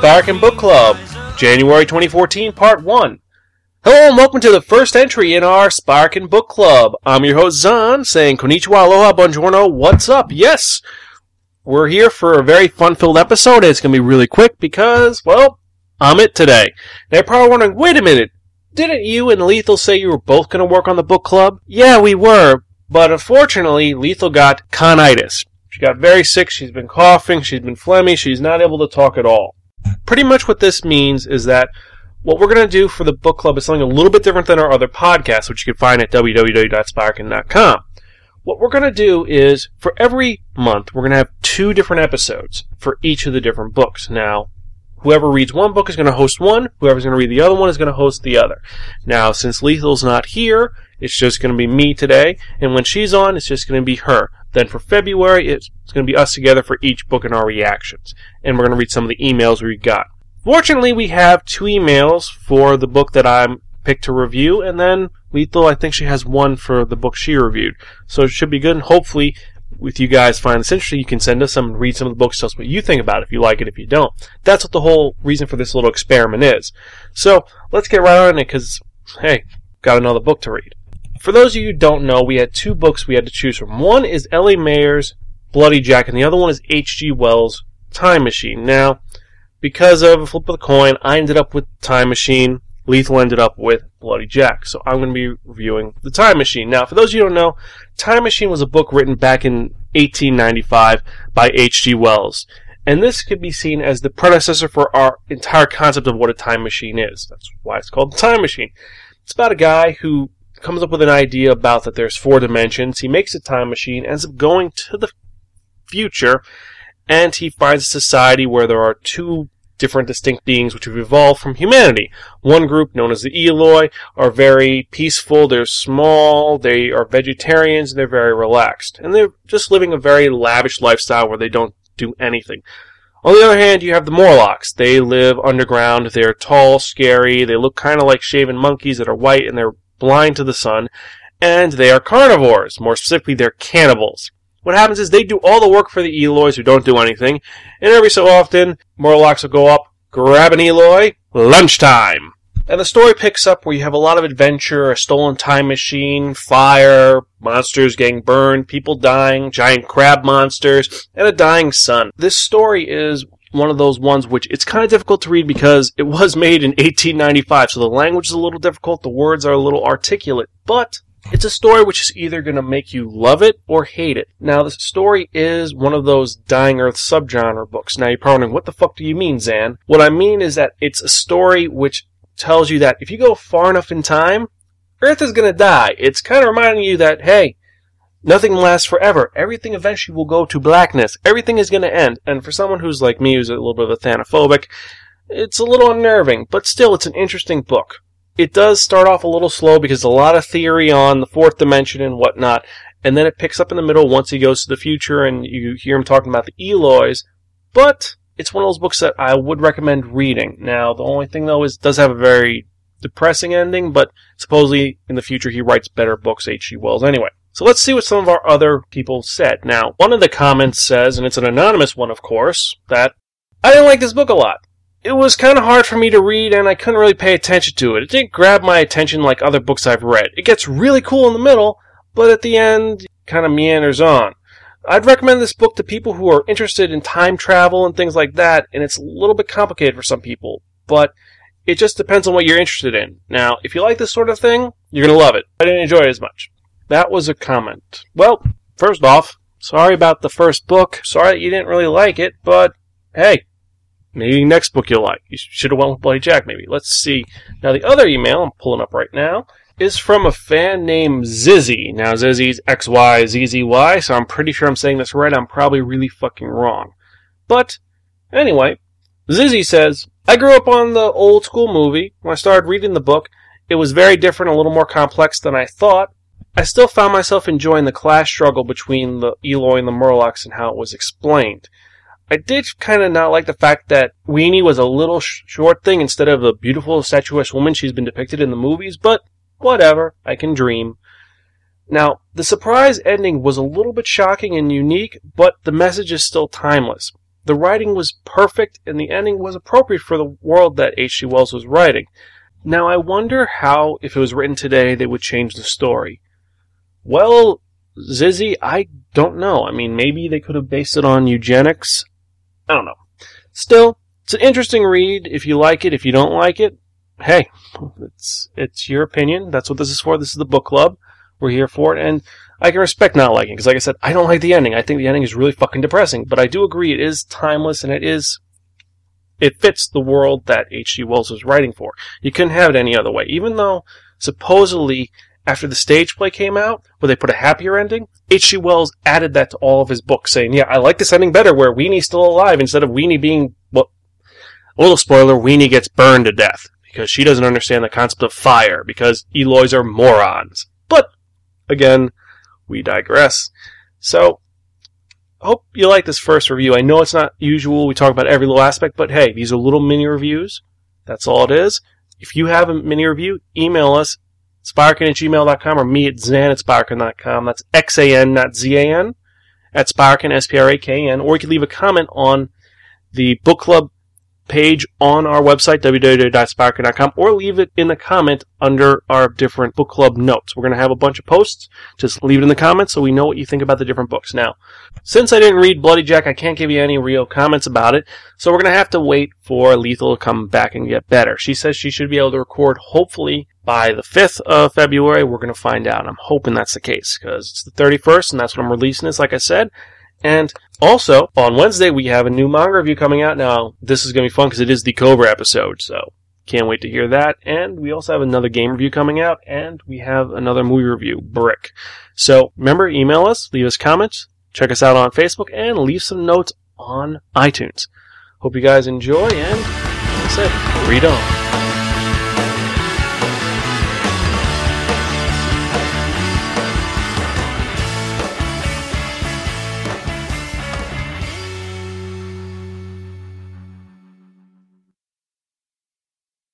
Sparkin Book Club, January 2014, Part 1. Hello and welcome to the first entry in our Sparkin Book Club. I'm your host Xan, saying konnichiwa, aloha, buongiorno, what's up? Yes, we're here for a very fun-filled episode. It's going to be really quick because, well, I'm it today. Now you're probably wondering, wait a minute, didn't you and Lethal say you were both going to work on the book club? Yeah, we were, but unfortunately, Lethal got conitis. She got very sick, she's been coughing, she's been phlegmy, she's not able to talk at all. Pretty much what this means is that what we're going to do for the book club is something a little bit different than our other podcasts, which you can find at www.sparkin.com. What we're going to do is, for every month, we're going to have two different episodes for each of the different books. Now, whoever reads one book is going to host one, whoever's going to read the other one is going to host the other. Now, since Lethal's not here, it's just going to be me today, and when she's on, it's just going to be her. Then for February, it's going to be us together for each book and our reactions. And we're going to read some of the emails we got. Fortunately, we have two emails for the book that I'm picked to review, and then Lethal, I think she has one for the book she reviewed. So it should be good, and hopefully, with you guys find this interesting, you can send us some and read some of the books, tell us what you think about it, if you like it, if you don't. That's what the whole reason for this little experiment is. So, let's get right on it, because, hey, got another book to read. For those of you who don't know, we had two books we had to choose from. One is L.A. Meyer's Bloody Jack, and the other one is H.G. Wells' Time Machine. Now, because of a flip of the coin, I ended up with Time Machine. Lethal ended up with Bloody Jack. So I'm going to be reviewing The Time Machine. Now, for those of you who don't know, Time Machine was a book written back in 1895 by H.G. Wells. And this could be seen as the predecessor for our entire concept of what a time machine is. That's why it's called the time machine. It's about a guy who comes up with an idea about that there's four dimensions. He makes a time machine, ends up going to the future, and he finds a society where there are two different distinct beings which have evolved from humanity. One group, known as the Eloi, are very peaceful, they're small, they are vegetarians, and they're very relaxed. And they're just living a very lavish lifestyle where they don't do anything. On the other hand, you have the Morlocks. They live underground, they're tall, scary, they look kind of like shaven monkeys that are white, and they're blind to the sun, and they are carnivores. More specifically, they're cannibals. What happens is they do all the work for the Eloys who don't do anything, and every so often, Morlocks will go up, grab an Eloi, lunchtime. And the story picks up where you have a lot of adventure, a stolen time machine, fire, monsters getting burned, people dying, giant crab monsters, and a dying sun. This story is one of those ones which it's kind of difficult to read because it was made in 1895, so the language is a little difficult, the words are a little articulate, but it's a story which is either going to make you love it or hate it. Now, the story is one of those Dying Earth subgenre books. Now, you're probably wondering, what the fuck do you mean, Xan? What I mean is that it's a story which tells you that if you go far enough in time, Earth is going to die. It's kind of reminding you that, hey, Nothing lasts forever. Everything eventually will go to blackness. Everything is going to end. And for someone who's like me, who's a little bit of a thanophobic, it's a little unnerving, but still, it's an interesting book. It does start off a little slow because a lot of theory on the fourth dimension and whatnot, and then it picks up in the middle once he goes to the future and you hear him talking about the Eloys, but it's one of those books that I would recommend reading. Now, the only thing though is it does have a very depressing ending, but supposedly in the future he writes better books, H.G. Wells anyway. So let's see what some of our other people said. Now, one of the comments says, and it's an anonymous one, of course, that I didn't like this book a lot. It was kind of hard for me to read, and I couldn't really pay attention to it. It didn't grab my attention like other books I've read. It gets really cool in the middle, but at the end, kind of meanders on. I'd recommend this book to people who are interested in time travel and things like that, and it's a little bit complicated for some people, but it just depends on what you're interested in. Now, if you like this sort of thing, you're going to love it. I didn't enjoy it as much. That was a comment. Well, first off, sorry about the first book. Sorry that you didn't really like it, but hey, maybe next book you'll like. You should have went with Bloody Jack, maybe. Let's see. Now, the other email I'm pulling up right now is from a fan named Zizzy. Now, Zizzy's XYZZY, so I'm pretty sure I'm saying this right. I'm probably really fucking wrong. But, anyway, Zizzy says, I grew up on the old school movie. When I started reading the book, it was very different, a little more complex than I thought. I still found myself enjoying the class struggle between the Eloi and the Morlocks and how it was explained. I did kind of not like the fact that Weenie was a little sh- short thing instead of the beautiful, statuesque woman she's been depicted in the movies, but whatever, I can dream. Now, the surprise ending was a little bit shocking and unique, but the message is still timeless. The writing was perfect, and the ending was appropriate for the world that H.G. Wells was writing. Now, I wonder how, if it was written today, they would change the story. Well, Zizzy, I don't know. I mean, maybe they could have based it on eugenics. I don't know. Still, it's an interesting read. If you like it, if you don't like it, hey, it's it's your opinion. That's what this is for. This is the book club. We're here for it, and I can respect not liking because, like I said, I don't like the ending. I think the ending is really fucking depressing. But I do agree it is timeless and it is it fits the world that H.G. Wells was writing for. You couldn't have it any other way. Even though supposedly after the stage play came out, where they put a happier ending, H.G. Wells added that to all of his books, saying, "Yeah, I like this ending better, where Weenie's still alive instead of Weenie being well." A little spoiler: Weenie gets burned to death because she doesn't understand the concept of fire because Eloys are morons. But again, we digress. So, hope you like this first review. I know it's not usual. We talk about every little aspect, but hey, these are little mini reviews. That's all it is. If you have a mini review, email us, spirekin at gmail.com or me at xan at spirekin.com. That's X-A-N, not Z-A-N, at spirekin, S-P-R-A-K-N. Or you can leave a comment on the book club page on our website, www.spirekin.com, or leave it in the comment under our different book club notes. We're going to have a bunch of posts. Just leave it in the comments so we know what you think about the different books. Now, since I didn't read Bloody Jack, I can't give you any real comments about it, so we're going to have to wait for Lethal to come back and get better. She says she should be able to record hopefully by the 5th of February. We're going to find out. I'm hoping that's the case because it's the 31st and that's when I'm releasing this, like I said. And also, on Wednesday, we have a new manga review coming out. Now, this is going to be fun because it is the Cobra episode, so can't wait to hear that. And we also have another game review coming out, and we have another movie review, Brick. So remember, email us, leave us comments, check us out on Facebook, and leave some notes on iTunes. Hope you guys enjoy, and like I said, read on.